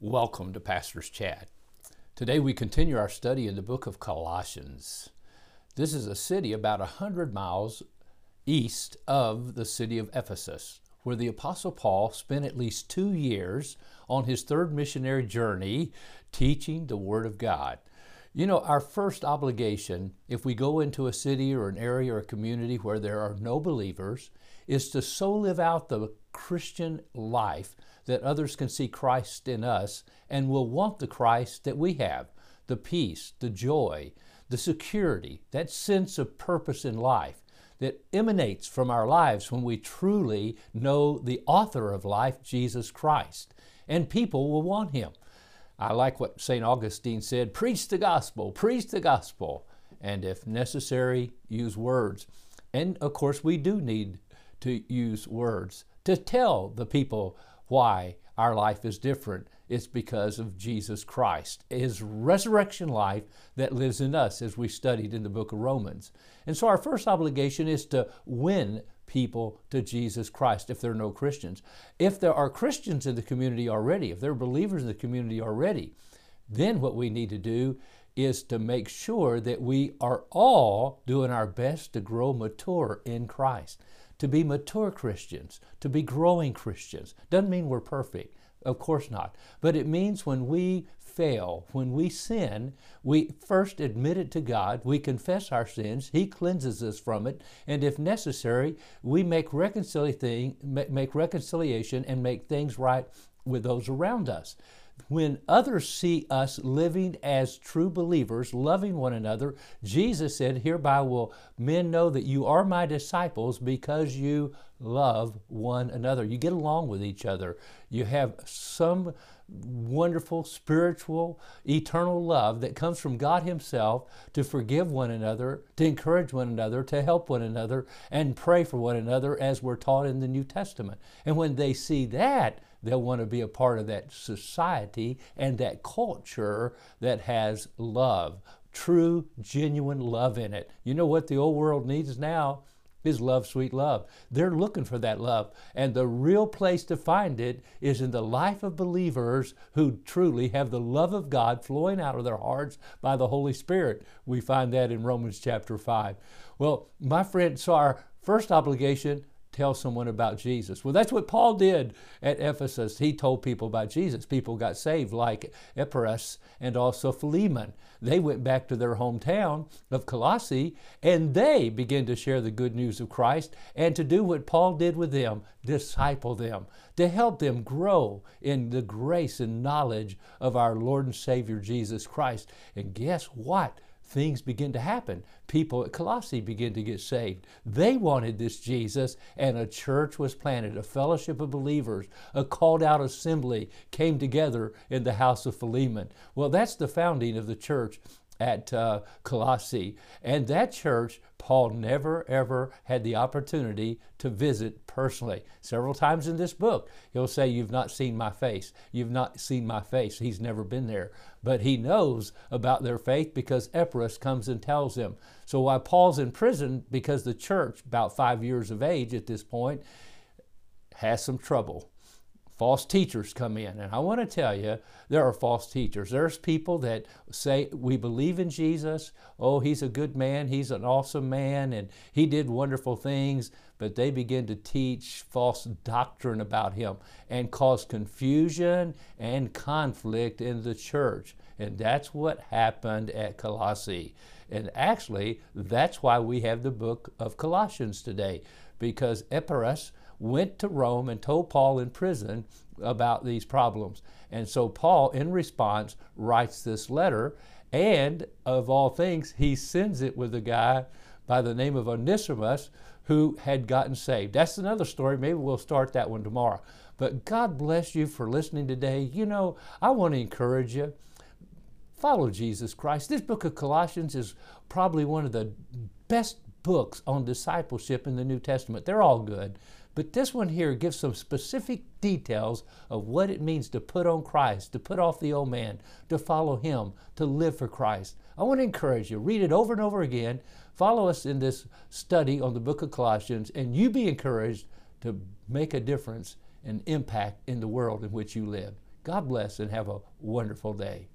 Welcome to Pastor's Chat. Today we continue our study in the book of Colossians. This is a city about a hundred miles east of the city of Ephesus, where the Apostle Paul spent at least two years on his third missionary journey teaching the Word of God. You know, our first obligation, if we go into a city or an area or a community where there are no believers, is to so live out the Christian life that others can see Christ in us and will want the Christ that we have the peace, the joy, the security, that sense of purpose in life that emanates from our lives when we truly know the author of life, Jesus Christ. And people will want him. I like what St. Augustine said preach the gospel, preach the gospel, and if necessary, use words. And of course, we do need to use words to tell the people why our life is different. It's because of Jesus Christ, His resurrection life that lives in us, as we studied in the book of Romans. And so our first obligation is to win people to Jesus Christ if there are no Christians. If there are Christians in the community already, if there are believers in the community already, then what we need to do is to make sure that we are all doing our best to grow mature in Christ to be mature Christians, to be growing Christians. Doesn't mean we're perfect, of course not. But it means when we fail, when we sin, we first admit it to God, we confess our sins, He cleanses us from it, and if necessary, we make reconciliation, make reconciliation and make things right with those around us when others see us living as true believers, loving one another, Jesus said, Hereby will men know that you are my disciples because you love one another. You get along with each other. You have some wonderful spiritual, eternal love that comes from God Himself to forgive one another, to encourage one another, to help one another, and pray for one another as we're taught in the New Testament. And when they see that, they'll want to be a part of that society and that culture that has love, true, genuine love in it. You know what the old world needs now? Is love, sweet love. They're looking for that love. And the real place to find it is in the life of believers who truly have the love of God flowing out of their hearts by the Holy Spirit. We find that in Romans chapter 5. Well, my friend, so our first obligation tell someone about Jesus. Well, that's what Paul did at Ephesus. He told people about Jesus. People got saved, like Epaphras and also Philemon. They went back to their hometown of Colossae and they began to share the good news of Christ and to do what Paul did with them disciple them, to help them grow in the grace and knowledge of our Lord and Savior Jesus Christ. And guess what? Things begin to happen. People at Colossae begin to get saved. They wanted this Jesus, and a church was planted. A fellowship of believers, a called out assembly came together in the house of Philemon. Well, that's the founding of the church at uh, Colossae. And that church, Paul never ever had the opportunity to visit personally. Several times in this book, he'll say, You've not seen my face. You've not seen my face. He's never been there. But he knows about their faith because Epaphras comes and tells him. So while Paul's in prison, because the church, about five years of age at this point, has some trouble false teachers come in. And I want to tell you, there are false teachers. There's people that say, We believe in Jesus. Oh, he's a good man. He's an awesome man. And he did wonderful things. But they begin to teach false doctrine about him and cause confusion and conflict in the church. And that's what happened at Colossae. And actually, that's why we have the book of Colossians today, because Epaphras went to Rome and told Paul in prison about these problems. And so Paul, in response, writes this letter. And of all things, he sends it with a guy by the name of Onesimus who had gotten saved. That's another story. Maybe we'll start that one tomorrow. But God bless you for listening today. You know, I want to encourage you. Follow Jesus Christ. This book of Colossians is probably one of the best books on discipleship in the New Testament. They're all good. But this one here gives some specific details of what it means to put on Christ, to put off the old man, to follow Him, to live for Christ. I want to encourage you, read it over and over again. Follow us in this study on the book of Colossians, and you be encouraged to make a difference and impact in the world in which you live. God bless and have a wonderful day.